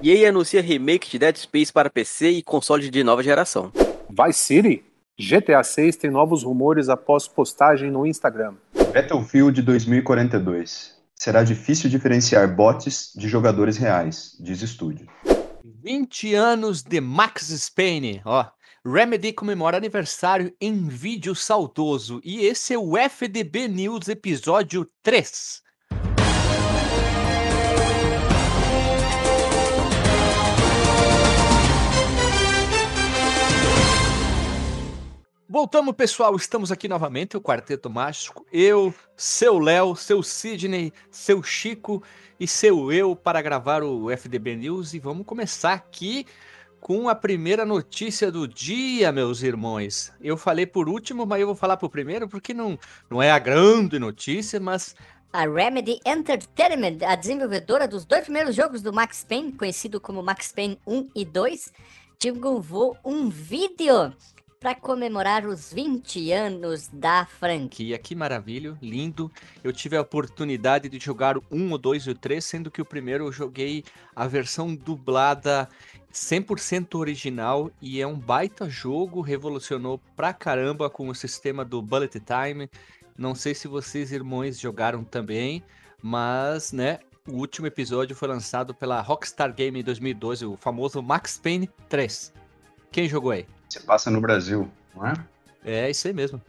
EA anuncia remake de Dead Space para PC e console de nova geração. Vice City? GTA 6 tem novos rumores após postagem no Instagram. Battlefield 2042. Será difícil diferenciar bots de jogadores reais, diz estúdio. 20 anos de Max Payne, ó. Remedy comemora aniversário em vídeo saudoso e esse é o FDB News episódio 3. Voltamos, pessoal. Estamos aqui novamente, o Quarteto Mágico. Eu, seu Léo, seu Sidney, seu Chico e seu eu para gravar o FDB News. E vamos começar aqui com a primeira notícia do dia, meus irmãos. Eu falei por último, mas eu vou falar por primeiro porque não, não é a grande notícia, mas a Remedy Entertainment, a desenvolvedora dos dois primeiros jogos do Max Payne, conhecido como Max Payne 1 e 2, divulgou um vídeo para comemorar os 20 anos da franquia. Que maravilha, lindo. Eu tive a oportunidade de jogar o 1, o 2 e o 3, sendo que o primeiro eu joguei a versão dublada 100% original e é um baita jogo, revolucionou pra caramba com o sistema do Bullet Time. Não sei se vocês, irmãos, jogaram também, mas, né, o último episódio foi lançado pela Rockstar Game em 2012, o famoso Max Payne 3. Quem jogou aí? Você passa no Brasil, não é? É, isso aí mesmo.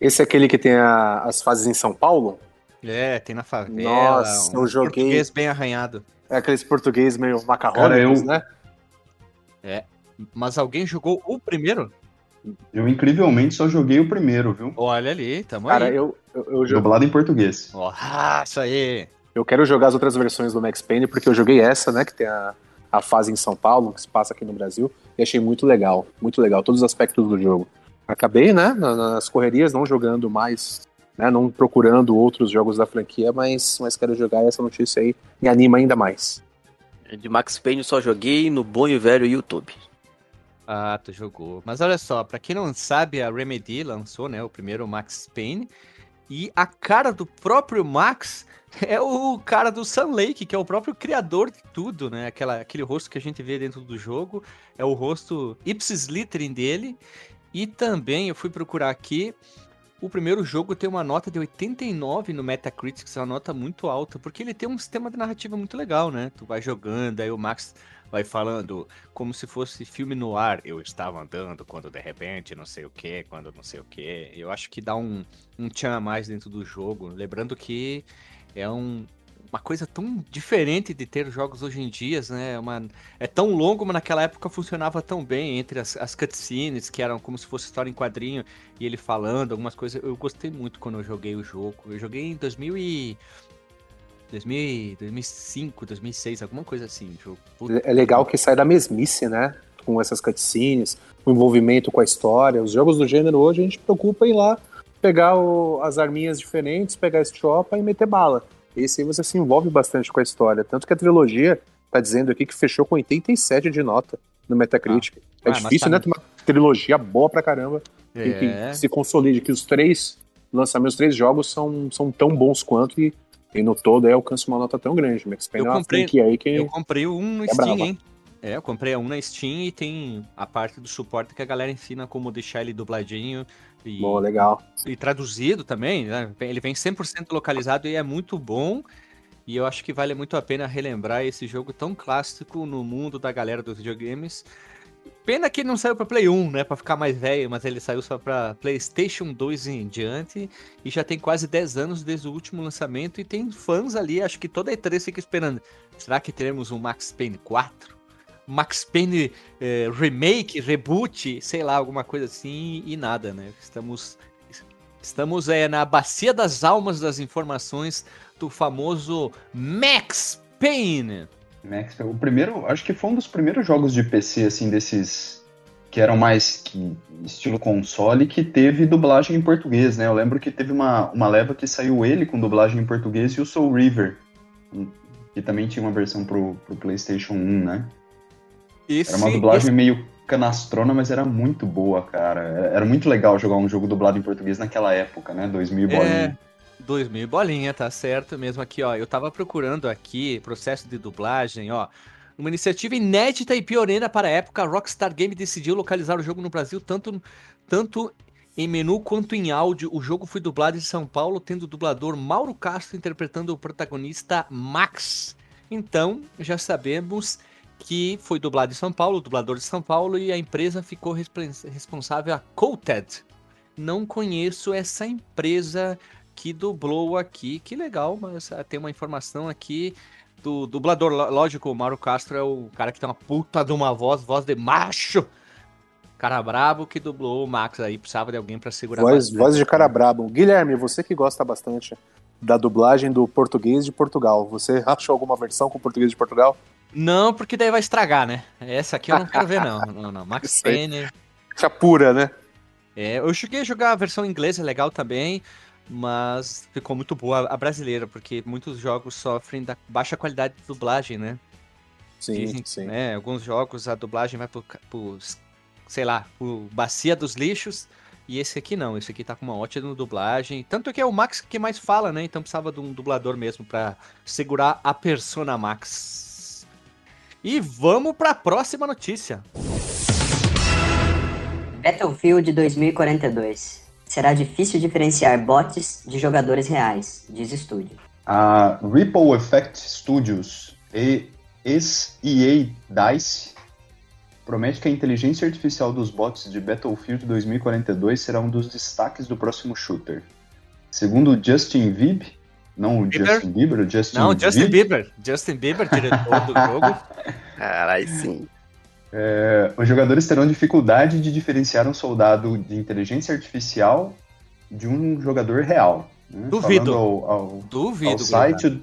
Esse é aquele que tem a, as fases em São Paulo? É, tem na favela. Nossa, um eu joguei. Português bem arranhado. É aqueles português meio macarrônicos, eu... né? É. Mas alguém jogou o primeiro? Eu, incrivelmente, só joguei o primeiro, viu? Olha ali, tamo Cara, aí. eu, eu, eu joguei... Dublado em português. Oh, isso aí. Eu quero jogar as outras versões do Max Payne, porque eu joguei essa, né, que tem a, a fase em São Paulo, que se passa aqui no Brasil, e achei muito legal, muito legal, todos os aspectos do jogo. Acabei, né, nas correrias, não jogando mais, né, não procurando outros jogos da franquia, mas, mas quero jogar essa notícia aí, me anima ainda mais. De Max Payne só joguei no bom e velho YouTube. Ah, tu jogou. Mas olha só, para quem não sabe, a Remedy lançou, né, o primeiro Max Payne, e a cara do próprio Max é o cara do Sun Lake, que é o próprio criador de tudo, né? Aquela, aquele rosto que a gente vê dentro do jogo é o rosto ipsis literim dele. E também eu fui procurar aqui, o primeiro jogo tem uma nota de 89 no Metacritic, é uma nota muito alta, porque ele tem um sistema de narrativa muito legal, né? Tu vai jogando, aí o Max vai falando como se fosse filme no ar. Eu estava andando quando de repente não sei o que, quando não sei o que. Eu acho que dá um, um tchan a mais dentro do jogo. Lembrando que é um, uma coisa tão diferente de ter jogos hoje em dia, né? É uma, é tão longo, mas naquela época funcionava tão bem entre as, as cutscenes, que eram como se fosse história em quadrinho, e ele falando algumas coisas. Eu gostei muito quando eu joguei o jogo. Eu joguei em 2000 e... 2000, 2005, 2006, alguma coisa assim. Jogo. É legal que sai da mesmice, né? Com essas cutscenes, o envolvimento com a história. Os jogos do gênero hoje a gente preocupa em ir lá pegar o, as arminhas diferentes, pegar esse chopa e meter bala. Esse aí você se envolve bastante com a história. Tanto que a trilogia tá dizendo aqui que fechou com 87 de nota no Metacritic. Ah. É ah, difícil, tá... né? Ter uma trilogia boa pra caramba é. que, se consolide. Que os três lançamentos, os três jogos são, são tão bons quanto e, e no todo aí alcança uma nota tão grande. Max Payne eu comprei, é uma aí que. Eu comprei um no é Steam, brava. hein? É, eu comprei um na Steam e tem a parte do suporte que a galera ensina como deixar ele dubladinho e, Boa, legal. E traduzido também, né? Ele vem 100% localizado e é muito bom. E eu acho que vale muito a pena relembrar esse jogo tão clássico no mundo da galera dos videogames. Pena que ele não saiu para Play 1, né, para ficar mais velho, mas ele saiu só para PlayStation 2 em diante e já tem quase 10 anos desde o último lançamento e tem fãs ali, acho que toda a E3 fica esperando. Será que teremos um Max Payne 4? Max Payne é, remake, reboot, sei lá, alguma coisa assim, e nada, né? Estamos, estamos é, na bacia das almas das informações do famoso Max Payne. Max, o primeiro, acho que foi um dos primeiros jogos de PC, assim, desses que eram mais que, estilo console, que teve dublagem em português, né? Eu lembro que teve uma, uma leva que saiu ele com dublagem em português e o Soul River, que também tinha uma versão pro, pro PlayStation 1, né? Esse, era uma dublagem esse... meio canastrona, mas era muito boa, cara. Era muito legal jogar um jogo dublado em português naquela época, né? 2000 bolinha. É, 2000 bolinha, tá certo mesmo aqui, ó. Eu tava procurando aqui processo de dublagem, ó. Uma iniciativa inédita e pioneira para a época, a Rockstar Game decidiu localizar o jogo no Brasil tanto, tanto em menu quanto em áudio. O jogo foi dublado em São Paulo, tendo o dublador Mauro Castro interpretando o protagonista Max. Então, já sabemos que foi dublado em São Paulo, o dublador de São Paulo, e a empresa ficou respons- responsável a Coated. Não conheço essa empresa que dublou aqui. Que legal, mas ah, tem uma informação aqui do dublador. Lógico, o Mauro Castro é o cara que tem uma puta de uma voz, voz de macho. Cara brabo que dublou o Max aí, precisava de alguém pra segurar Voz, voz de cara brabo. Guilherme, você que gosta bastante da dublagem do português de Portugal, você achou alguma versão com português de Portugal? Não, porque daí vai estragar, né? Essa aqui eu não quero ver, não. Não, não. Max. Payne. Pura, né? É, eu cheguei a jogar a versão inglesa, é legal também, mas ficou muito boa a brasileira, porque muitos jogos sofrem da baixa qualidade de dublagem, né? Sim, Dizem, sim. né, alguns jogos a dublagem vai pro, pro, sei lá, pro bacia dos lixos, e esse aqui não, esse aqui tá com uma ótima dublagem, tanto que é o Max que mais fala, né, então precisava de um dublador mesmo pra segurar a persona Max. E vamos pra próxima notícia. Battlefield 2042. Será difícil diferenciar bots de jogadores reais, diz estúdio. A Ripple Effect Studios e ex-EA DICE promete que a inteligência artificial dos bots de Battlefield 2042 será um dos destaques do próximo shooter. Segundo o Justin Vib, não o Bieber? Justin Bieber, o Justin Não, Justin Vib, Bieber. Justin Bieber, diretor do jogo. Caralho, sim. É, os jogadores terão dificuldade de diferenciar um soldado de inteligência artificial de um jogador real. né? Duvido. Ao, ao, Duvido. ao site,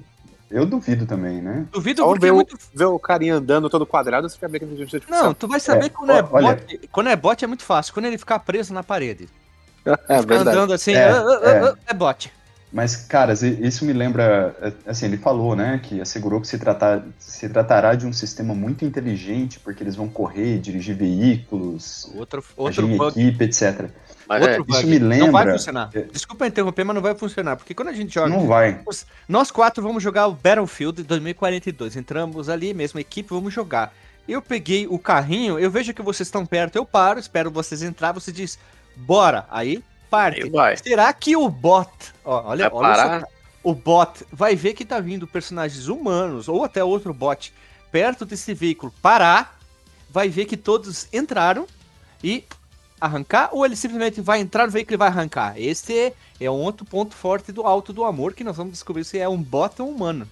eu duvido também, né? Duvido Só porque ver é o, muito. ver o carinha andando todo quadrado, você vê que a inteligência Não, artificial. tu vai saber É, quando, é ó, olha- bot, quando é bot é muito fácil. Quando ele ficar preso na parede. é Ficar verdade. andando assim, É, ah, ah, ah, é. é bot. Mas, caras, i- isso me lembra, é, assim, ele falou, né, que assegurou que se, tratar, se tratará de um sistema muito inteligente, porque eles vão correr, dirigir veículos, Outro, agir outro em equipe, etc. Mas Outro é, isso me Não vai lembra- funcionar. É. Desculpa interromper, mas não vai funcionar. Porque quando a gente joga. Não vai. Nós quatro vamos jogar o Battlefield 2042. Entramos ali, mesma equipe, vamos jogar. Eu peguei o carrinho, eu vejo que vocês estão perto, eu paro, espero vocês entrar, você diz, bora. Aí, parte. Vai. Será que o bot. Ó, olha, vai olha o bot vai ver que tá vindo personagens humanos ou até outro bot perto desse veículo parar, vai ver que todos entraram e arrancar, ou ele simplesmente vai entrar no veículo e vai arrancar. Esse é um outro ponto forte do alto do amor que nós vamos descobrir se é um bot ou um humano.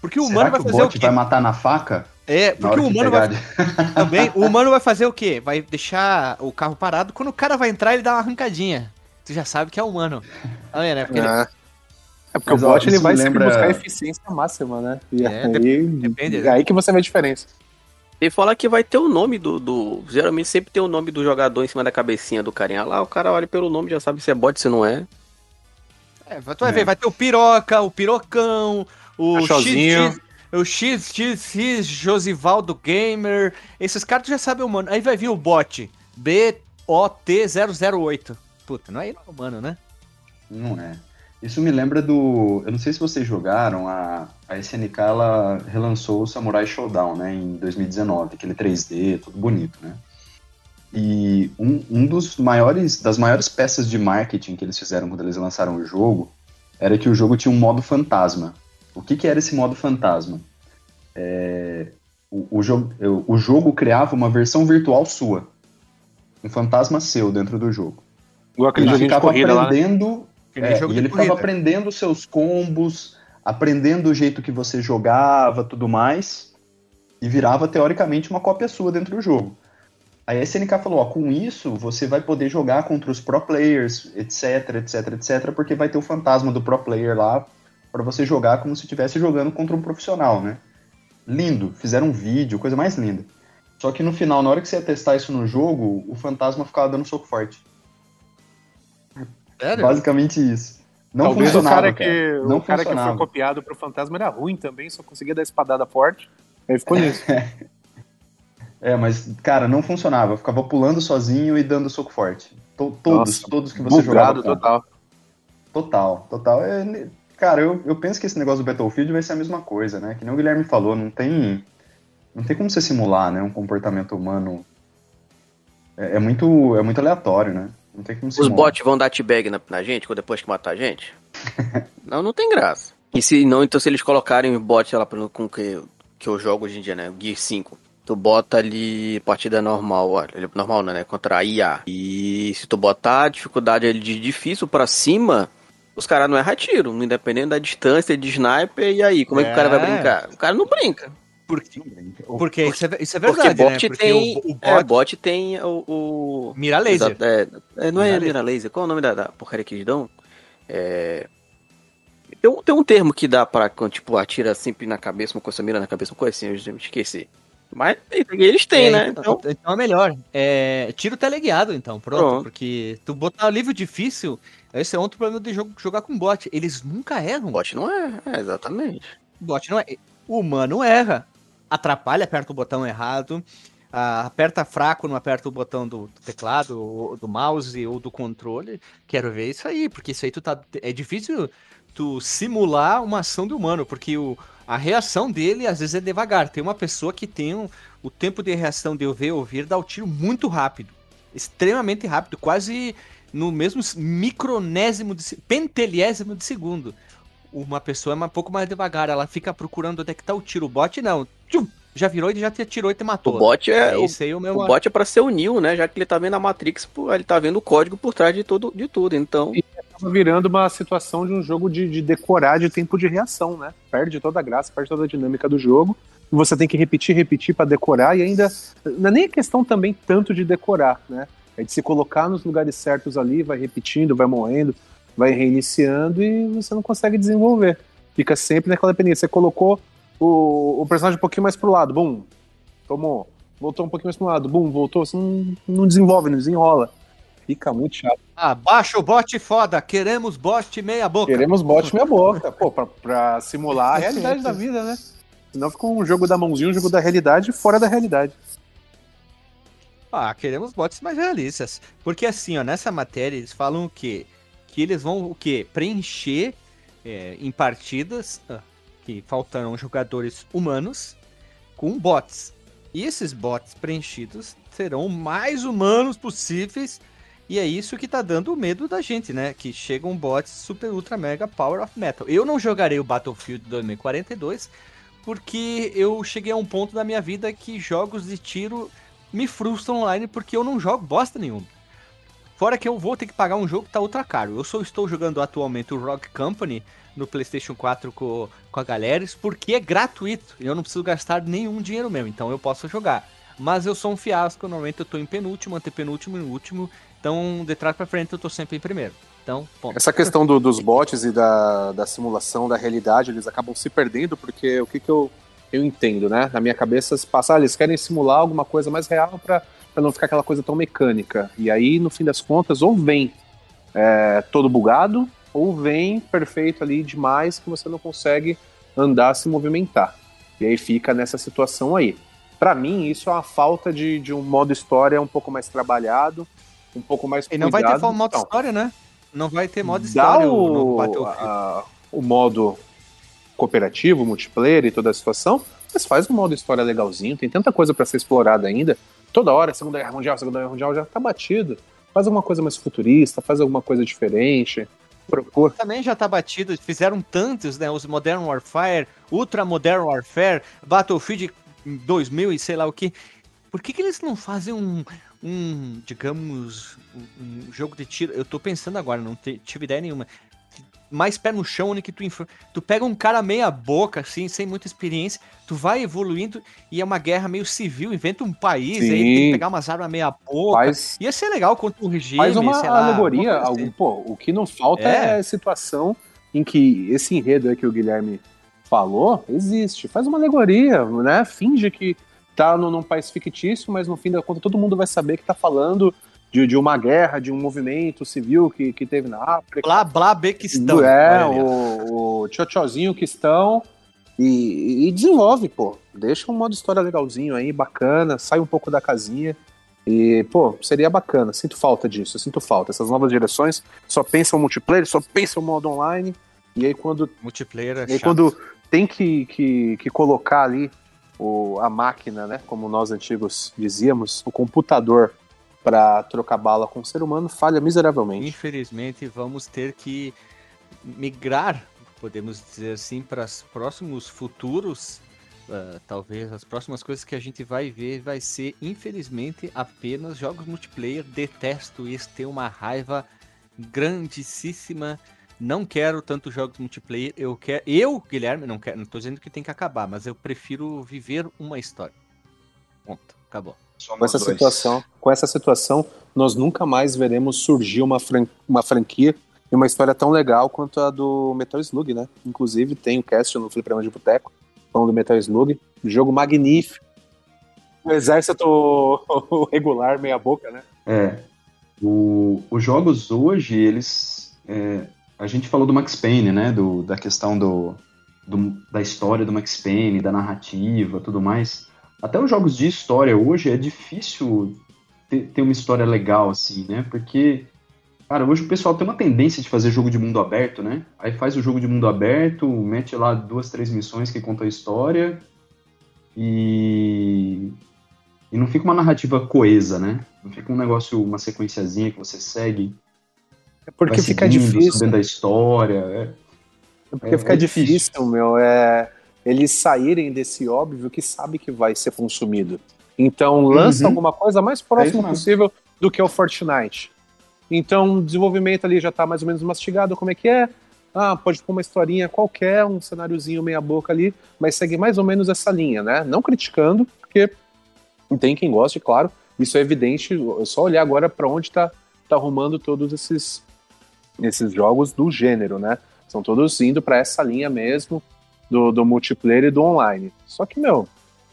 Porque o humano Será vai que o fazer o bot quê? vai matar na faca? É, porque o humano vai também, o humano vai fazer o quê? Vai deixar o carro parado, quando o cara vai entrar, ele dá uma arrancadinha. Tu já sabe que é humano. Ah, é, né? Porque ele- É. É porque Mas, o bot ele vai lembra- buscar eficiência máxima, né? E É, aí, depende, é né? aí que você vê a diferença. E fala que vai ter o nome do, do. Geralmente sempre tem o nome do jogador em cima da cabecinha do carinha lá. O cara olha pelo nome já sabe se é bot, se não é. É, tu vai É. ver, vai ter o piroca, o pirocão, o Cachorzinho. XX, o XXX Josivaldo Gamer. Esses caras já sabem o mano. Aí vai vir o bot BOT008. Puta, não é humano, né? Não é. Isso me lembra do. Eu não sei se vocês jogaram, a, a SNK ela relançou o Samurai Showdown, né, em 2019, aquele 3D, tudo bonito, né? E um, um dos maiores, das maiores peças de marketing que eles fizeram quando eles lançaram o jogo era que o jogo tinha um modo fantasma. O que, que era esse modo fantasma? É, o, o, jogo, o jogo criava uma versão virtual sua. Um fantasma seu dentro do jogo. Igual aquele Ele ficava corrida lá. né? aprendendo é, jogo e ele ficava aprendendo os seus combos, aprendendo o jeito que você jogava, tudo mais, e virava teoricamente uma cópia sua dentro do jogo. Aí a SNK falou, ó, com isso você vai poder jogar contra os pro players, etc, etc, etc, porque vai ter o fantasma do pro player lá para você jogar como se estivesse jogando contra um profissional, né? Lindo, fizeram um vídeo, coisa mais linda. Só que no final, na hora que você ia testar isso no jogo, o fantasma ficava dando soco forte. Sério? Basicamente isso. Não Talvez o funcionava, cara, cara. que, Não o cara que foi copiado pro fantasma era ruim também, só conseguia dar espadada forte. Aí ficou nisso. É, mas, cara, não funcionava. Eu ficava pulando sozinho e dando soco forte. To- todos, Nossa, todos que você jogava. total. Total, total. É, cara, eu, eu penso que esse negócio do Battlefield vai ser a mesma coisa, né? Que nem o Guilherme falou, não tem. Não tem como você simular, né, um comportamento humano. É, é muito, é muito aleatório, né? Não tem como Os simular. bots vão dar t-bag na, na gente depois que matar a gente? não, não tem graça. E se não, então se eles colocarem bots, sei lá, com que, que eu jogo hoje em dia, né? O Gear 5. Tu bota ali partida normal, olha, normal não, né? Contra a IA. E se tu botar a dificuldade ali de difícil pra cima, os caras não erram tiro, independente da distância de sniper. E aí, como é, que o cara vai É. brincar? O cara não brinca. Porque, porque isso, é, isso é Porque verdade, bot né? Porque tem. o, o é, bot bot tem o. o... mira laser. É, é, não é Mira mira laser. Qual é o nome da, da porcaria que eles dão? É. Tem um, tem um termo que dá pra quando, tipo, atira sempre na cabeça, uma coisa, mira na cabeça, uma coisa assim, eu já me esqueci. Mas eles têm, É, né? Então, Então, então é melhor. É, tiro teleguiado, então, pronto, Pronto. Porque tu botar nível difícil, esse é outro problema de jogo, jogar com bot. Eles nunca erram. bot não é, é, exatamente. Bot não é. O humano erra. Atrapalha, aperta o botão errado. ah, aperta fraco, não aperta o botão do, do teclado, ou do mouse ou do controle. Quero ver isso aí, porque isso aí tu tá. É difícil tu simular uma ação do humano, porque o, a reação dele às vezes é devagar. Tem uma pessoa que tem um, o tempo de reação de eu ver ouvir dá o tiro muito rápido. Extremamente rápido, quase no mesmo micronésimo de penteliésimo de segundo. Uma pessoa é um pouco mais devagar, ela fica procurando onde é que tá o tiro. O bot não. Tchum, já virou e já te atirou e te matou. O bot é. o, Esse aí é o meu. o bot é pra ser o Neo, né? Já que ele tá vendo a Matrix, ele tá vendo o código por trás de tudo, de tudo. Então. Acaba virando uma situação de um jogo de, de decorar de tempo de reação, né? Perde toda a graça, perde toda a dinâmica do jogo. Você tem que repetir, repetir pra decorar e ainda. Não é nem a questão também tanto de decorar, né? É de se colocar nos lugares certos ali, vai repetindo, vai morrendo, vai reiniciando e você não consegue desenvolver. Fica sempre naquela dependência. Você colocou o, o personagem um pouquinho mais pro lado, bum, tomou. Voltou um pouquinho mais pro lado, bum, voltou. Você não, não desenvolve, não desenrola. Fica muito chato. Ah, baixa o bot foda, queremos bot meia boca. Queremos bot minha boca, pô, pra, pra simular a realidade da vida, né? Senão fica um jogo da mãozinha, um jogo da realidade fora da realidade. Ah, queremos bots mais realistas. Porque assim, ó, nessa matéria eles falam o quê? Que eles vão o quê? Preencher é, em partidas ah, que faltarão jogadores humanos com bots. E esses bots preenchidos serão o mais humanos possíveis. E é isso que tá dando o medo da gente, né? Que chegam bots super ultra mega power of metal. Eu não jogarei o Battlefield 2042 porque eu cheguei a um ponto da minha vida que jogos de tiro me frustram online porque eu não jogo bosta nenhuma. Fora que eu vou ter que pagar um jogo que tá ultra caro. Eu só estou jogando atualmente o Rock Company no PlayStation 4 com, com a galera, porque é gratuito. E eu não preciso gastar nenhum dinheiro meu, então eu posso jogar. Mas eu sou um fiasco, normalmente eu tô em penúltimo, antepenúltimo e último. Então, de trás pra frente, eu tô sempre em primeiro. Então, ponto. Essa questão do- dos bots e da, da simulação da realidade, eles acabam se perdendo, porque o que, que eu, eu entendo, né? Na minha cabeça, se passar, eles querem simular alguma coisa mais real pra não ficar aquela coisa tão mecânica. E aí, no fim das contas, ou vem é, todo bugado, ou vem perfeito ali demais que você não consegue andar, se movimentar. E aí fica nessa situação aí. Pra mim, isso é uma falta de, de um modo história um pouco mais trabalhado, um pouco mais E não vai ter cuidado. modo Não, história, né? Não vai ter modo história no o, Battlefield. a- o modo cooperativo, multiplayer e toda a situação, mas faz um modo história legalzinho, tem tanta coisa pra ser explorada ainda. Toda hora, Segunda Guerra Mundial, Segunda Guerra Mundial já tá batido. Faz alguma coisa mais futurista, faz alguma coisa diferente. Procura. Também já tá batido, fizeram tantos, né? Os Modern Warfare, Ultra Modern Warfare, Battlefield 2000 e sei lá o que. Por que, que eles não fazem um, um digamos, um, um jogo de tiro? Eu tô pensando agora, não te- tive ideia nenhuma. Mais pé no chão, onde que tu, tu pega um cara meia boca, assim, sem muita experiência, tu vai evoluindo e é uma guerra meio civil, inventa um país, aí ele tem Sim. que pegar umas armas meia boca. Faz, Ia ser legal contra um regime, faz uma lá, alegoria. coisa Algum, assim. pô, o que não falta É. é. situação em que esse enredo aí que o Guilherme falou existe. Faz uma alegoria, né? Finge que tá no- num país fictício, mas no fim da conta todo mundo vai saber que tá falando de, de uma guerra, de um movimento civil que, que teve na África. Blá, blá, bequistão. É, Olha ali, ó. o, o tchotchozinho que estão. E, e desenvolve, pô. Deixa um modo história legalzinho aí, bacana, sai um pouco da casinha. E, pô, seria bacana. Sinto falta disso, sinto falta. Essas novas direções só pensam multiplayer, só pensam modo online. E aí quando, Multiplayer é e aí, quando tem que, que, que colocar ali o, a máquina, né? Como nós antigos dizíamos, o computador para trocar bala com o ser humano falha miseravelmente. Infelizmente, vamos ter que migrar, podemos dizer assim, para os próximos futuros. Uh, talvez as próximas coisas que a gente vai ver vai ser, infelizmente, apenas jogos multiplayer. Detesto isso, tenho uma raiva grandíssima. Não quero tanto jogos multiplayer. Eu quero, eu, Guilherme, não quero, não tô dizendo que tem que acabar, mas eu prefiro viver uma história. Ponto. Acabou. Com essa dois. situação, com essa situação, nós nunca mais veremos surgir uma, fran uma franquia e uma história tão legal quanto a do Metal Slug, né? Inclusive tem o cast no Fliperama de Boteco, falando do Metal Slug, jogo magnífico. O exército regular, meia boca, né? É. O, os jogos hoje, eles. É, a gente falou do Max Payne, né? Do, da questão do, do, da história do Max Payne, da narrativa, tudo mais. Até os jogos de história hoje é difícil ter, ter uma história legal, assim, né? Porque, cara, hoje o pessoal tem uma tendência de fazer jogo de mundo aberto, né? Aí faz o jogo de mundo aberto, mete lá duas, três missões que contam a história e. E não fica uma narrativa coesa, né? Não fica um negócio, uma sequenciazinha que você segue. É porque fica difícil. Sabendo da história. É, é porque é, fica é difícil, difícil, meu. É eles saírem desse óbvio que sabe que vai ser consumido. Então lança uhum. alguma coisa mais próxima é possível do que o Fortnite. Então o desenvolvimento ali já está mais ou menos mastigado, como é que é? Ah, pode pôr uma historinha qualquer, um cenáriozinho meia boca ali, mas segue mais ou menos essa linha, né? Não criticando, porque tem quem goste, claro, isso é evidente, é só olhar agora para onde está tá arrumando todos esses, esses jogos do gênero, né? São todos indo para essa linha mesmo, do, do multiplayer e do online. Só que, meu,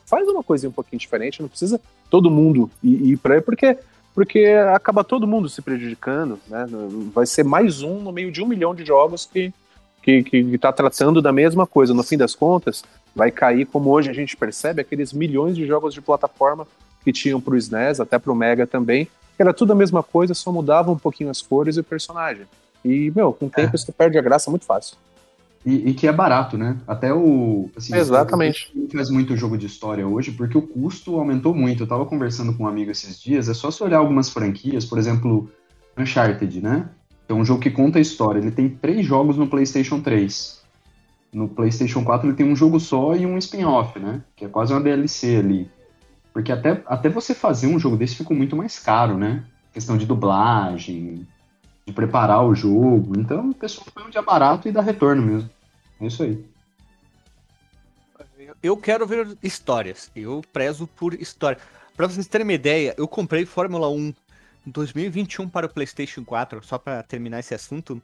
faz uma coisa um pouquinho diferente, não precisa todo mundo ir, ir pra aí, porque, porque acaba todo mundo se prejudicando, né? Vai ser mais um no meio de um milhão de jogos que, que, que tá tratando da mesma coisa. No fim das contas, vai cair, como hoje a gente percebe, aqueles milhões de jogos de plataforma que tinham pro SNES, até pro Mega também, que era tudo a mesma coisa, só mudava um pouquinho as cores e o personagem. E, meu, com o tempo é. você perde a graça muito fácil. E, e, que é barato, né? Até o. Assim, Exatamente. Não faz muito jogo de história hoje, porque o custo aumentou muito. Eu tava conversando com um amigo esses dias, é só se olhar algumas franquias, por exemplo, Uncharted, né? É um jogo que conta a história. Ele tem três jogos no PlayStation 3. No PlayStation 4 ele tem um jogo só e um spin-off, né? Que é quase uma DLC ali. Porque até, até você fazer um jogo desse ficou muito mais caro, né? Questão de dublagem, de preparar o jogo. Então, o pessoal põe um dia barato e dá retorno mesmo. É isso aí. Eu quero ver histórias. Eu prezo por história. Pra vocês terem uma ideia, eu comprei Fórmula 1 em 2021 para o PlayStation 4, só para terminar esse assunto.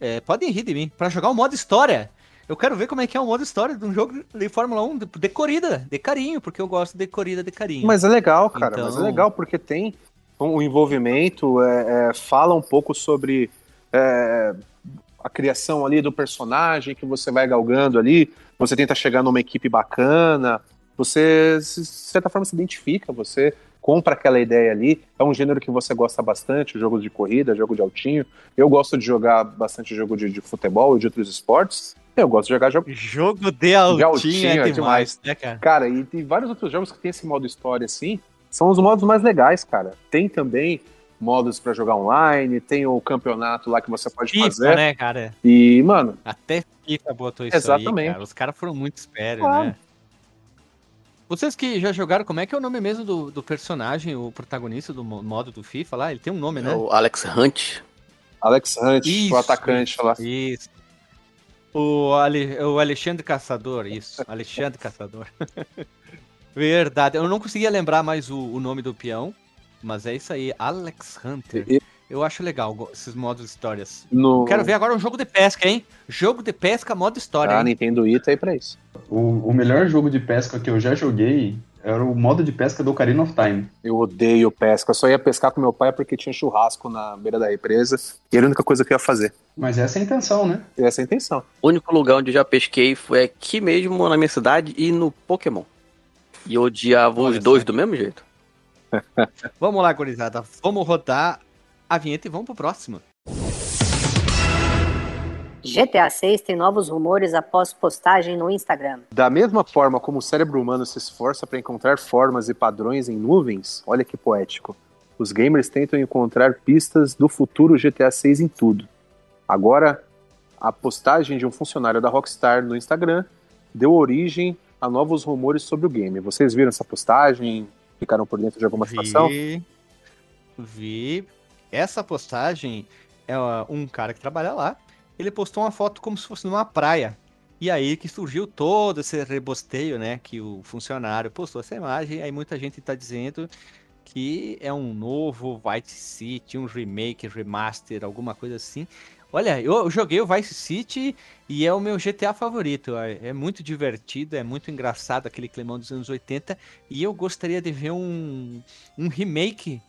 É, podem rir de mim. Para jogar o modo história. Eu quero ver como é que é o modo história de um jogo de Fórmula 1 de, de corrida, de carinho, porque eu gosto de corrida de carinho. Mas é legal, cara. Então... Mas é então legal porque tem o envolvimento, é, é, fala um pouco sobre é, a criação ali do personagem que você vai galgando ali, você tenta chegar numa equipe bacana, você, de certa forma, se identifica, você compra aquela ideia ali. É um gênero que você gosta bastante, jogo de corrida, jogo de altinho. Eu gosto de jogar bastante jogo de, de futebol e de outros esportes. Eu gosto de jogar jogo. Jogo de altinho, de altinho é, é demais, demais. Né, cara? cara, e tem vários outros jogos que tem esse modo história assim, são os modos mais legais, cara. Tem também modos para jogar online, tem o campeonato lá que você pode FIFA, fazer. né, cara? E, mano. Até FIFA botou isso exatamente. aí, cara. Os caras foram muito espertos, claro. né? Vocês que já jogaram, como é que é o nome mesmo do, do personagem, o protagonista do modo do FIFA lá? Ele tem um nome, né? É o Alex Hunt. Alex Hunt, isso, o atacante isso, lá. Isso. O, Ale, o Alexandre Caçador, isso. Alexandre Caçador. Verdade. Eu não conseguia lembrar mais o, o nome do peão, mas é isso aí, Alex Hunter. E... Eu acho legal esses modos histórias. No... Quero ver agora um jogo de pesca, hein? Jogo de pesca, modo história. Ah, Nintendo Wii tá aí pra isso. O, o melhor jogo de pesca que eu já joguei era o modo de pesca do Ocarina of Time. Eu odeio pesca. Eu só ia pescar com meu pai porque tinha churrasco na beira da represa. E era a única coisa que eu ia fazer. Mas essa é a intenção, né? Essa é a intenção. O único lugar onde eu já pesquei foi aqui mesmo na minha cidade e no Pokémon. E odiava os dois do mesmo jeito. vamos lá, gurizada. Vamos rodar a vinheta e vamos pro próximo. GTA 6 tem novos rumores após postagem no Instagram. Da mesma forma como o cérebro humano se esforça para encontrar formas e padrões em nuvens, olha que poético. Os gamers tentam encontrar pistas do futuro GTA 6 em tudo. Agora, a postagem de um funcionário da Rockstar no Instagram deu origem a novos rumores sobre o game. Vocês viram essa postagem? Ficaram por dentro de alguma situação? Vi, vi. Essa postagem é um cara que trabalha lá. Ele postou uma foto como se fosse numa praia. E aí que surgiu todo esse rebosteio, né? Que o funcionário postou essa imagem. Aí muita gente tá dizendo que é um novo Vice City, um remake, remaster, alguma coisa assim. Olha, eu joguei o Vice City e é o meu GTA favorito. É, é muito divertido, é muito engraçado aquele climão dos anos 80. E eu gostaria de ver um, um remake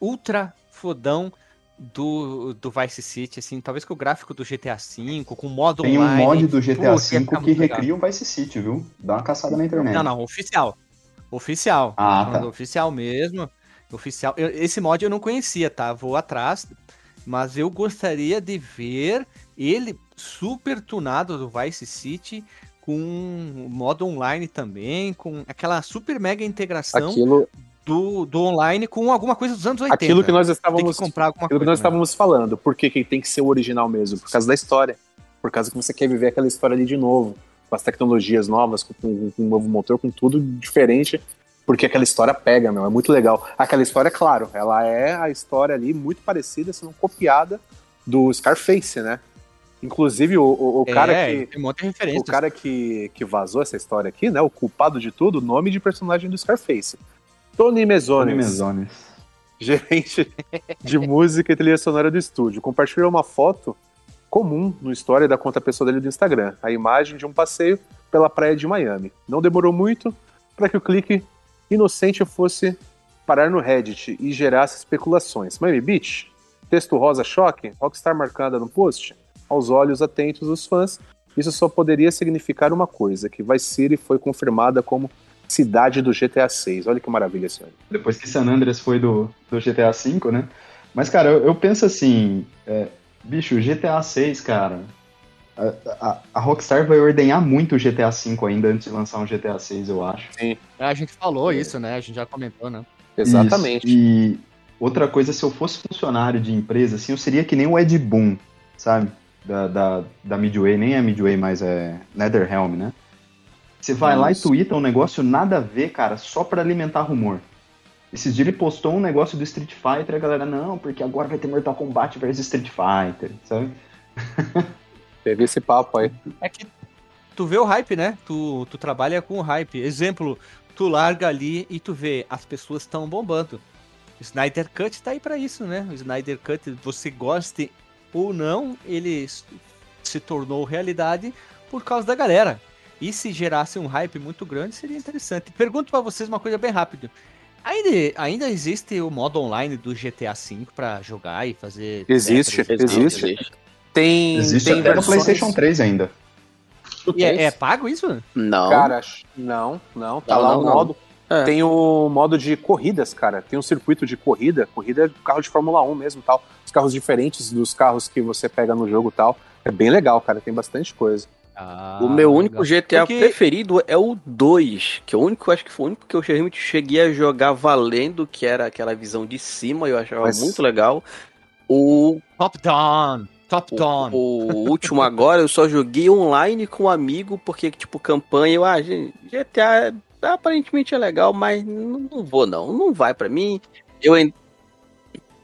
ultra fodão do, do Vice City, assim, talvez com o gráfico do GTA V, com o modo Tem online. um mod do GTA V ficar que muito legal. recria o Vice City, viu? Dá uma caçada na internet. Não, não, oficial. Oficial. Ah, tá. Oficial mesmo. Oficial. Eu- esse mod eu não conhecia, tá? Vou atrás. Mas eu gostaria de ver ele super tunado do Vice City com modo online também, com aquela super mega integração Aquilo, do, do online com alguma coisa dos anos 80. aquilo que nós estávamos que comprar Aquilo coisa. que nós né? estávamos falando. Por que, que tem que ser o original mesmo? Por causa da história. Por causa que você quer viver aquela história ali de novo. Com as tecnologias novas, com, com- com um novo motor, com tudo diferente. Porque aquela história pega, meu. É muito legal. Aquela história, claro, ela é a história ali muito parecida, se não copiada, do Scarface, né? Inclusive, o, o, o cara é, que. tem um monte de O cara que, que vazou essa história aqui, né? O culpado de tudo, o nome de personagem do Scarface. Tony Mezones Tony Mezones. gerente de música e trilha sonora do estúdio, compartilhou uma foto comum no story da conta pessoal dele do Instagram, a imagem de um passeio pela praia de Miami. Não demorou muito para que o clique inocente fosse parar no Reddit e gerasse especulações. Miami Beach, texto rosa choque, Rockstar marcada no post. Aos olhos atentos dos fãs, isso só poderia significar uma coisa, que Vice City foi confirmada como cidade do GTA 6. Olha que maravilha, senhor. Depois que San Andreas foi do, do GTA V, né? Mas, cara, eu, eu penso assim, é, bicho, GTA 6, cara, a, a- a Rockstar vai ordenhar muito o GTA V ainda antes de lançar um GTA 6, eu acho. A gente falou isso, né? A gente já comentou, né? Exatamente. Isso. E outra coisa, se eu fosse funcionário de empresa, assim, eu seria que nem o Ed Boon, sabe? Da, da, da Midway, nem é Midway, mas é Netherrealm, né? Você vai lá e twitta um negócio nada a ver, cara, só pra alimentar rumor. Esses dias ele postou um negócio do Street Fighter e a galera, não, porque agora vai ter Mortal Kombat versus Street Fighter, sabe? Teve esse papo aí. É que tu vê o hype, né? Tu, tu trabalha com o hype. Exemplo, tu larga ali e tu vê, as pessoas estão bombando. O Snyder Cut tá aí pra isso, né? O Snyder Cut, você goste ou não, ele se tornou realidade por causa da galera. E se gerasse um hype muito grande, seria interessante. Pergunto pra vocês uma coisa bem rápido. Ainda, ainda existe o modo online do GTA V pra jogar e fazer. Existe, battles? existe. Tem, Existe tem até no versões- PlayStation 3 ainda. E é, é pago isso? Não. Cara, não, não. Tá Não, lá não, o modo. É. Tem o modo de corridas, cara. Tem um circuito de corrida. Corrida é carro de Fórmula 1 mesmo tal. Os carros diferentes dos carros que você pega no jogo tal. É bem legal, cara. Tem bastante coisa. Ah, o meu único legal. GTA Porque- preferido é o 2, que é o único, acho que foi o único que eu realmente cheguei a jogar valendo, que era aquela visão de cima, eu achava Mas- muito legal. O, Top Down! Top o, Down! o último agora eu só joguei online com um amigo, porque, tipo, campanha, eu, ah, GTA aparentemente é legal, mas não, não vou não, não vai pra mim. Eu, en-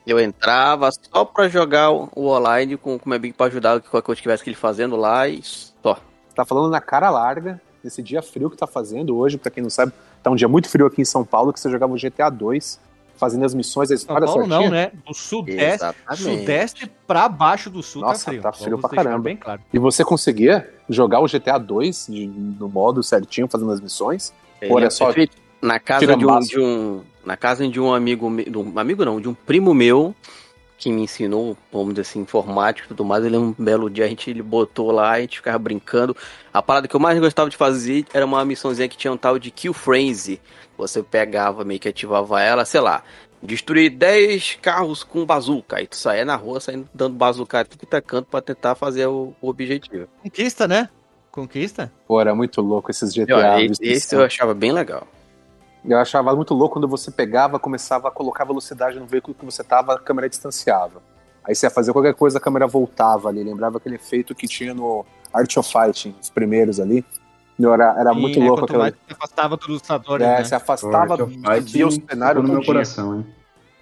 eu entrava só pra jogar o, o online com, com o meu amigo pra ajudar qualquer coisa que tivesse que ele fazendo lá e só. Tá falando na cara larga, nesse dia frio que tá fazendo hoje, pra quem não sabe, tá um dia muito frio aqui em São Paulo, que você jogava o GTA 2, fazendo as missões, a São história Paulo certinha. não, né? Do sudeste, sudeste pra baixo do sul Nossa, tá frio. tá frio Vamos pra caramba. bem claro. E você conseguia jogar o GTA 2 de- no modo certinho, fazendo as missões? Ele Olha é só, na casa de um, de um na casa de um amigo de um amigo não de um primo meu que me ensinou, vamos dizer assim, informática e tudo mais, ele um belo dia a gente ele botou lá, a gente ficava brincando. A parada que eu mais gostava de fazer era uma missãozinha que tinha um tal de Kill Frenzy. Você pegava, meio que ativava ela, sei lá, destruir 10 carros com bazuca. Aí tu saía na rua, saindo dando bazuca tudo que canto pra tentar fazer o, o objetivo. Conquista, né? Conquista? Pô, era muito louco esses E, GTA. eles- esse eu achava bem legal. Eu achava muito louco quando você pegava, começava a colocar velocidade no veículo que você tava, a câmera distanciava. Aí você ia fazer qualquer coisa, a câmera voltava ali. Lembrava aquele efeito que tinha no Art of Fighting, os primeiros ali. Era, era Sim, muito né? louco mais se afastava do lutador, É, né? se afastava, Art of Fight via o cenário no meu todinho. coração, hein?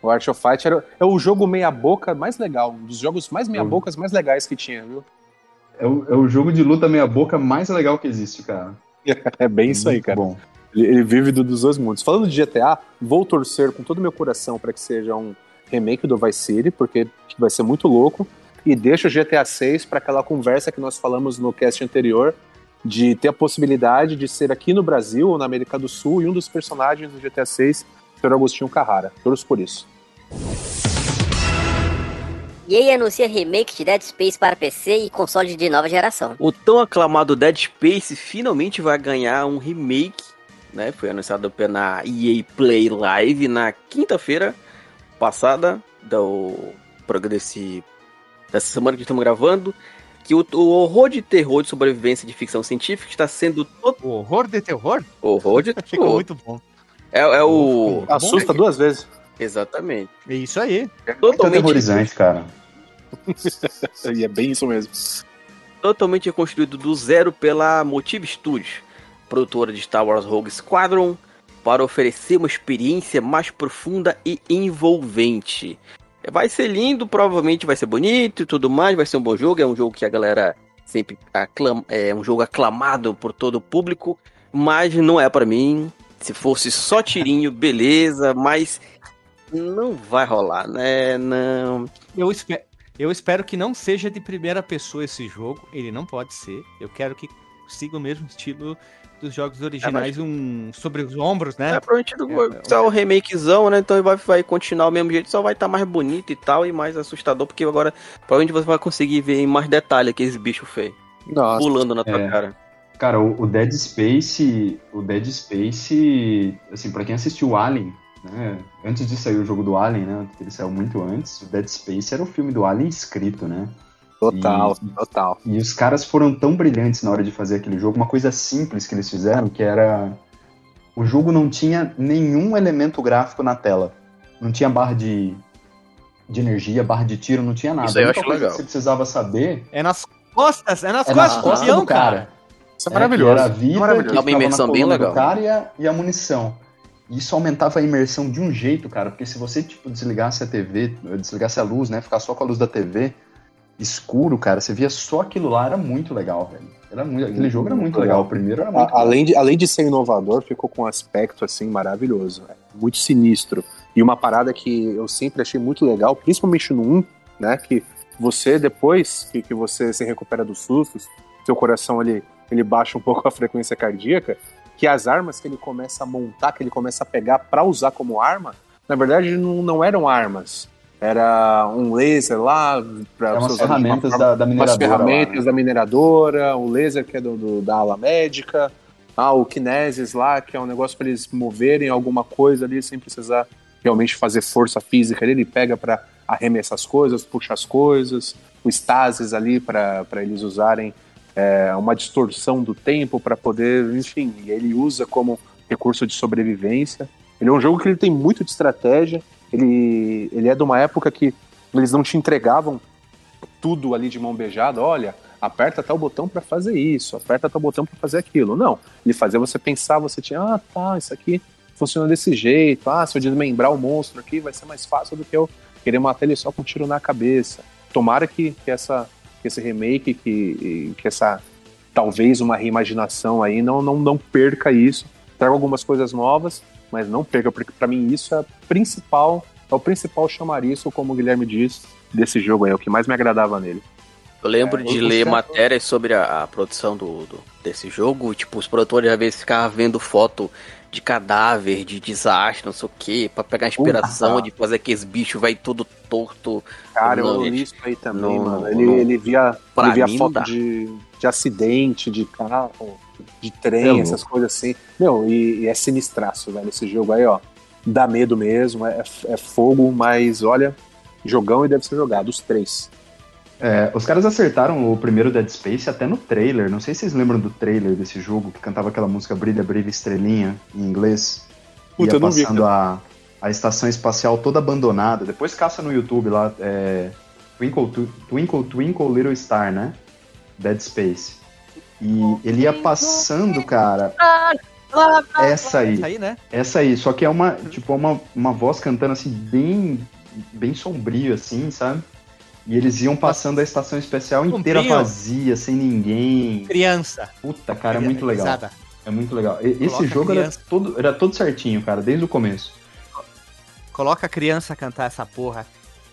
O Art of Fight era, é o jogo meia-boca mais legal, um dos jogos mais meia-bocas mais legais que tinha, viu? É o, é o jogo de luta meia boca mais legal que existe, cara. É bem isso aí, Muito cara. Bom. Ele, ele vive do- dos dois mundos. Falando de GTA, vou torcer com todo o meu coração para que seja um remake do Vice City, porque vai ser muito louco. E deixa o GTA 6 para aquela conversa que nós falamos no cast anterior, de ter a possibilidade de ser aqui no Brasil ou na América do Sul, e um dos personagens do GTA 6 ser o Agostinho Carrara. Torço por isso. EA anuncia remake de Dead Space para PC e console de nova geração. O tão aclamado Dead Space finalmente vai ganhar um remake, né? Foi anunciado pela EA Play Live na quinta-feira passada do programa desse dessa semana que estamos gravando, que o, o horror de terror de sobrevivência de ficção científica está sendo todo O horror de terror? horror de Ficou terror. muito bom. É, é o Assusta duas vezes. exatamente. É isso aí. Muito Totalmente aterrorizante, cara. E é bem isso mesmo. totalmente reconstruído do zero pela Motive Studios, produtora de Star Wars Rogue Squadron, para oferecer uma experiência mais profunda e envolvente. Vai ser lindo, provavelmente vai ser bonito e tudo mais, vai ser um bom jogo, é um jogo que a galera sempre aclama, é um jogo aclamado por todo o público, mas não é para mim. Se fosse só tirinho, beleza, mas não vai rolar, né? Não. Eu espero, eu espero que não seja de primeira pessoa esse jogo. Ele não pode ser. Eu quero que siga o mesmo estilo dos jogos originais, um sobre os ombros, né? É, provavelmente É, é, só o remakezão, né? Então vai, vai continuar o mesmo jeito, só vai estar mais bonito e tal, e mais assustador, porque agora provavelmente você vai conseguir ver em mais detalhe aqueles bichos feios Nossa. pulando na tua É. cara. Cara, o, o Dead Space, o Dead Space, assim, pra quem assistiu o Alien, né, antes de sair o jogo do Alien, né, que ele saiu muito antes, o Dead Space era o filme do Alien escrito, né? Total, E- total. E os caras foram tão brilhantes na hora de fazer aquele jogo, uma coisa simples que eles fizeram, que era o jogo não tinha nenhum elemento gráfico na tela. Não tinha barra de, de energia, barra de tiro, não tinha nada. Isso aí eu a única acho coisa legal. que você precisava saber É nas costas, é nas é costas costas do cara. Isso é É, maravilhoso. que Era a vida, Maravilhoso. que É uma imersão na bem legal. cara e a, e a munição. Isso aumentava a imersão de um jeito, cara, porque se você tipo desligasse a TV, desligasse a luz, né, ficar só com a luz da TV escuro, cara, você via só aquilo lá, era muito legal, velho. Era muito, aquele jogo era muito legal. O primeiro era muito A- além, de, além de ser inovador, ficou com um aspecto assim maravilhoso, muito sinistro. E uma parada que eu sempre achei muito legal, principalmente no 1, né? Que você, depois que, que você se recupera dos sustos, seu coração ele, ele baixa um pouco a frequência cardíaca, que as armas que ele começa a montar, que ele começa a pegar pra usar como arma, na verdade não, não eram armas. Era um laser lá para Eram umas ferramentas da, da mineradora. ferramentas lá, né? da mineradora, o laser que é do, do- da ala médica, ah, o Kinesis lá, que é um negócio para eles moverem alguma coisa ali sem precisar realmente fazer força física ali, ele pega para arremessar as coisas, puxa as coisas, o Stasis ali para eles usarem é, uma distorção do tempo para poder, enfim, ele usa como recurso de sobrevivência. Ele é um jogo que ele tem muito de estratégia, ele, ele é de uma época que eles não te entregavam tudo ali de mão beijada, olha, aperta tal botão para fazer isso, aperta tal botão para fazer aquilo. Não, ele fazia você pensar, você tinha, ah, tá, isso aqui funciona desse jeito, ah, se eu desmembrar o monstro aqui vai ser mais fácil do que eu querer matar ele só com um tiro na cabeça. Tomara que, que, essa, que esse remake, que, que essa talvez uma reimaginação aí não, não, não perca isso, traga algumas coisas novas, mas não perca, porque para mim isso é principal, é o principal chamariço, como o Guilherme disse, desse jogo aí, é o que mais me agradava nele. Eu lembro É, de ler certo- matérias sobre a, a produção do, do- desse jogo. Tipo, os produtores às vezes ficavam vendo foto de cadáver, de desastre, não sei o que, pra pegar inspiração de fazer aqueles bichos vai todo torto. Cara, eu Não, li gente. isso aí também, Não, mano. Ele, não. ele via, ele via foto dá. de, de acidente, de carro, de É trem, louco. essas coisas assim. Meu, e, e é sinistraço, velho. Esse jogo aí, ó. Dá medo mesmo, é, é fogo, mas olha, jogão e deve ser jogado, os três. É, os caras acertaram o primeiro Dead Space até no trailer. Não sei se vocês lembram do trailer desse jogo, que cantava aquela música Brilha, Brilha, Estrelinha, em inglês. Puta, Ia eu não vi, passando a, a estação espacial toda abandonada. Depois caça no YouTube lá, é, Twinkle, Twinkle, Twinkle Little Star, né? Dead Space. E ele ia passando, cara. Essa aí. Isso aí, né? Essa aí, só que é uma, tipo, uma, uma voz cantando assim, bem, bem sombrio, assim, sabe? E eles iam passando a estação especial inteira Sombrio. vazia, sem ninguém. Criança. Puta, cara, é muito legal. É muito legal. E- Esse Coloca jogo era criança. todo, era todo certinho, cara, desde o começo. Coloca a criança a cantar essa porra.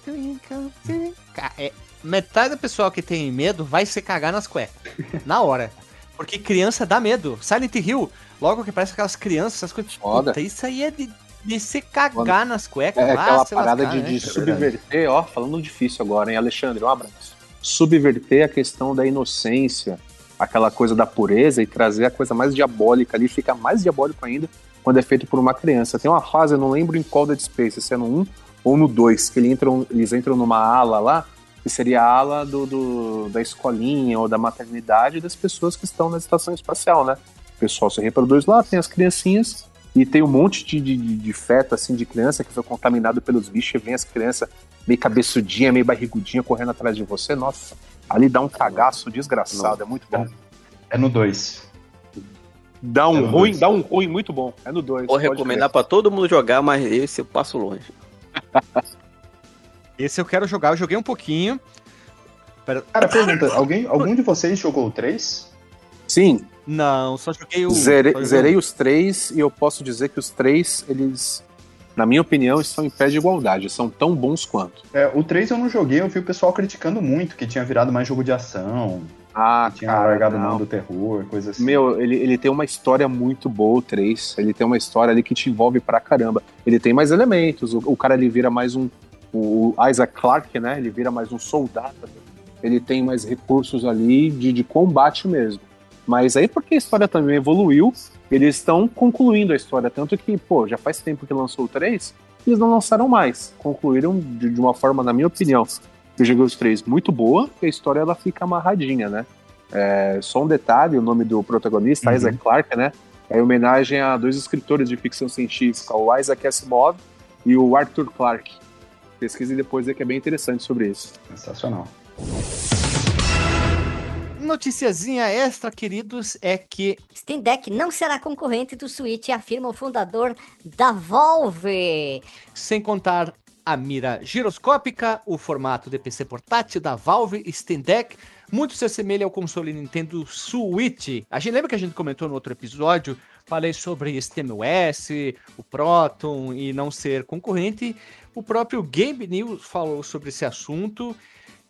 Twinkle, twinkle. Ca- é, metade do pessoal que tem medo vai se cagar nas cuecas. na hora. Porque criança dá medo. Silent Hill, logo que parece aquelas crianças, essas coisas. Foda. Puta, isso aí é de, de se cagar nas cuecas. É aquela parada lascar, de, né? de É subverter, ó, falando difícil agora, hein, Alexandre, um abraço. Subverter a questão da inocência, aquela coisa da pureza e trazer a coisa mais diabólica ali, fica mais diabólico ainda quando é feito por uma criança. Tem uma fase, eu não lembro em qual Dead Space, se é no 1 ou no 2, que eles entram, eles entram numa ala lá, que seria a ala do, do- da escolinha ou da maternidade das pessoas que estão na estação espacial, né? O pessoal se reproduz lá, tem as criancinhas, e tem um monte de, de, de- feto, assim, de criança que foi contaminado pelos bichos, e vem as crianças meio cabeçudinha, meio barrigudinha, correndo atrás de você. Nossa, ali dá um cagaço desgraçado, é muito bom. É no 2. Dá É um no ruim, dois. dá um ruim muito bom. É no 2. Vou recomendar pra todo mundo jogar, mas esse eu passo longe. Esse eu quero jogar, eu joguei um pouquinho. Pera- Cara, pergunta, alguém, algum de vocês jogou o 3? Sim, Não, só joguei o. só joguei zerei os três e eu posso dizer que os três, eles, na minha opinião, estão em pé de igualdade. São tão bons quanto. É, o 3 eu não joguei, eu vi o pessoal criticando muito, que tinha virado mais jogo de ação, Ah, que tinha cara, largado não. mão do terror, coisa assim. Meu, ele, ele tem uma história muito boa, o 3. Ele tem uma história ali que te envolve pra caramba. Ele tem mais elementos. O, o cara ele vira mais um. O Isaac Clarke, né? Ele vira mais um soldado. Ele tem mais recursos ali de, de combate mesmo. Mas aí, porque a história também evoluiu, eles estão concluindo a história. Tanto que, pô, já faz tempo que lançou o 3, eles não lançaram mais. Concluíram de, de uma forma, na minha opinião, eu joguei os três muito boa, e a história ela fica amarradinha, né? É, só um detalhe, o nome do protagonista, Uhum. Isaac Clarke, né? É em homenagem a dois escritores de ficção científica, o Isaac Asimov e o Arthur Clarke. Pesquise depois aí que é bem interessante sobre isso. Sensacional. Noticiazinha extra, queridos, é que Steam Deck não será concorrente do Switch, afirma o fundador da Valve. sem contar a mira giroscópica, o formato de PC portátil da Valve Steam Deck, muito se assemelha ao console Nintendo Switch. A gente lembra que a gente comentou no outro episódio, falei sobre SteamOS, o Proton e não ser concorrente. O próprio Game News falou sobre esse assunto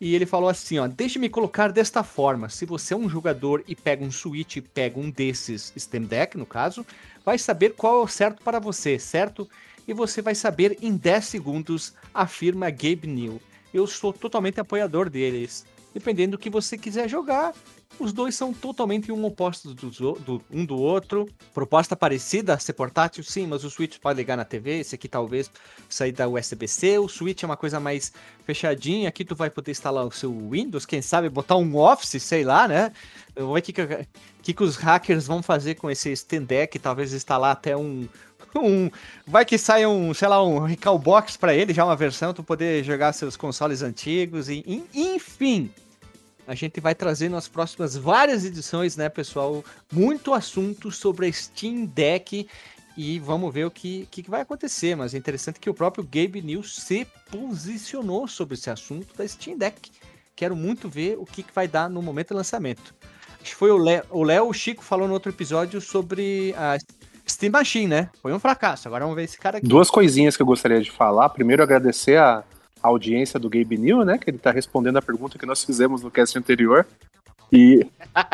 e ele falou assim, ó, deixe-me colocar desta forma, se você é um jogador e pega um Switch pega um desses Steam Deck, no caso, vai saber qual é o certo para você, certo? E você vai saber em 10 segundos, afirma Gabe New. Eu sou totalmente apoiador deles. Dependendo do que você quiser jogar, os dois são totalmente um oposto do, do- um do outro. Proposta parecida, ser portátil, sim, mas o Switch pode ligar na TV, esse aqui talvez sair da USB-C. O Switch é uma coisa mais fechadinha, aqui tu vai poder instalar o seu Windows, quem sabe botar um Office, sei lá, né? Vamos ver o que, que, que, os hackers vão fazer com esse Steam talvez instalar até um, um vai que sai um, sei lá, um recall box para ele, já uma versão, tu poder jogar seus consoles antigos e- enfim. A gente vai trazer nas próximas várias edições, né, pessoal, muito assunto sobre a Steam Deck e vamos ver o que, que vai acontecer, mas é interessante que o próprio Gabe News se posicionou sobre esse assunto da Steam Deck. Quero muito ver o que, que vai dar no momento do lançamento. Acho que foi o Léo, o Léo, o Chico falou no outro episódio sobre a Steam Machine, né? Foi um fracasso. Agora vamos ver esse cara aqui. Duas coisinhas que eu gostaria de falar. Primeiro, agradecer a a audiência do Gabe New, né? Que ele tá respondendo a pergunta que nós fizemos no cast anterior. E,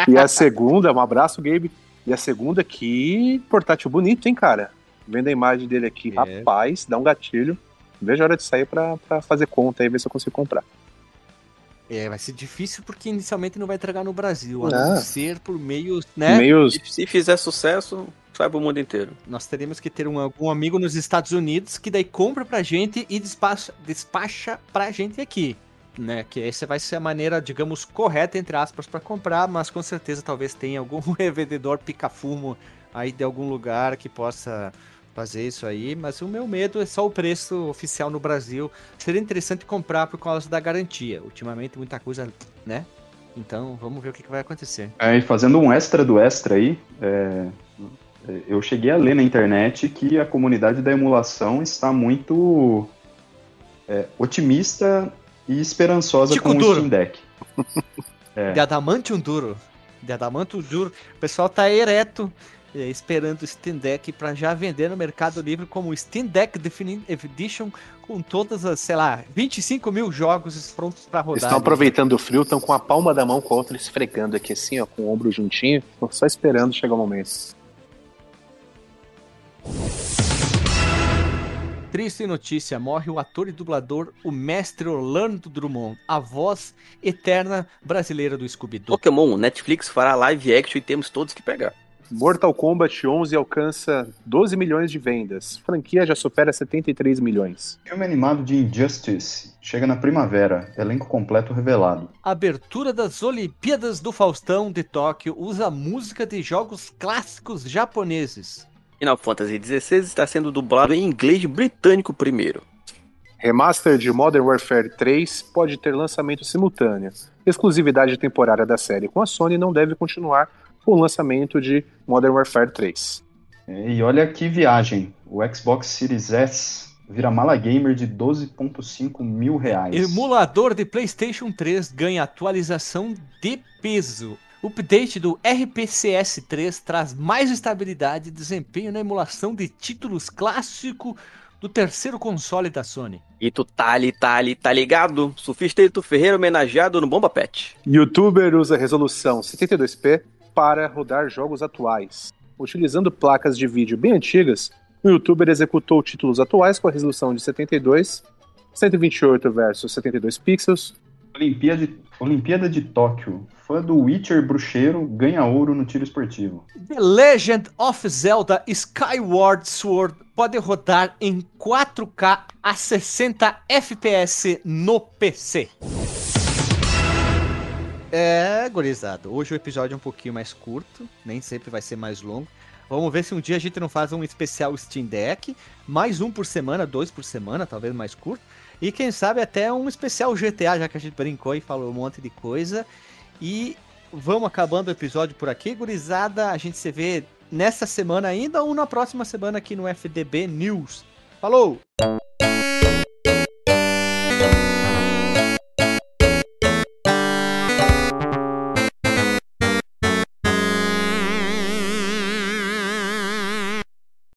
e a segunda, um abraço, Gabe. E a segunda, que portátil bonito, hein, cara? Vendo a imagem dele aqui, É. rapaz, dá um gatilho. Vejo a hora de sair pra fazer conta aí, ver se eu consigo comprar. É, vai ser difícil porque inicialmente não vai entregar no Brasil, a não ser por meio, né? Meio Se, fizer sucesso, sai pro mundo inteiro. Nós teremos que ter um, algum amigo nos Estados Unidos que daí compra pra gente e despacha, despacha pra gente aqui. Né, que essa vai ser a maneira, digamos, correta, entre aspas, pra comprar, mas com certeza talvez tenha algum revendedor pica-fumo aí de algum lugar que possa fazer isso aí. Mas o meu medo é só o preço oficial no Brasil. Seria interessante comprar por causa da garantia. Ultimamente muita coisa, né? Então vamos ver o que, que vai acontecer. Aí, fazendo um extra do extra aí, é, é, eu cheguei a ler na internet que a comunidade da emulação está muito é, otimista e esperançosa Tico com o duro. Steam Deck. É. De Adamantium duro. De Adamantium duro. O pessoal tá ereto, é, esperando o Steam Deck pra já vender no Mercado Livre como Steam Deck Definitive Edition com todas as, sei lá, 25 mil jogos prontos pra rodar. Eles estão aproveitando o frio, estão com a palma da mão com a outra esfregando aqui assim, ó, com o ombro juntinho, só esperando chegar o momento. Triste notícia, morre o ator e dublador, o mestre Orlando Drummond, a voz eterna brasileira do Scooby-Doo. Pokémon, Netflix fará live action e temos todos que pegar. Mortal Kombat 11 alcança 12 milhões de vendas. Franquia já supera 73 milhões. Filme animado de Injustice chega na primavera, elenco completo revelado. Abertura das Olimpíadas do Faustão de Tóquio usa música de jogos clássicos japoneses. Final Fantasy XVI está sendo dublado em inglês britânico primeiro. Remaster de Modern Warfare 3 pode ter lançamento simultâneo. Exclusividade temporária da série com a Sony não deve continuar com o lançamento de Modern Warfare 3. É, E olha que viagem, o Xbox Series S vira mala gamer de 12,5 mil reais. Emulador de PlayStation 3 ganha atualização de peso. O update do RPCS 3 traz mais estabilidade e desempenho na emulação de títulos clássicos do terceiro console da Sony. E tu tá ali, tá ali, tá ligado? Surfista Ito Ferreira homenageado no Bomba Pet. YouTuber usa resolução 72p para rodar jogos atuais. Utilizando placas de vídeo bem antigas, o youtuber executou títulos atuais com a resolução de 72, 128 versus 72 pixels. Olimpíada de, Olimpíada de Tóquio. Fã do Witcher bruxeiro ganha ouro no tiro esportivo. The Legend of Zelda Skyward Sword pode rodar em 4K a 60 FPS no PC. É, gurizada, hoje o episódio é um pouquinho mais curto, nem sempre vai ser mais longo. Vamos ver se um dia a gente não faz um especial Steam Deck, mais um por semana, dois por semana, talvez mais curto. E quem sabe até um especial GTA, já que a gente brincou e falou um monte de coisa. E vamos acabando o episódio por aqui, gurizada. A gente se vê nessa semana ainda ou na próxima semana aqui no FDB News. Falou!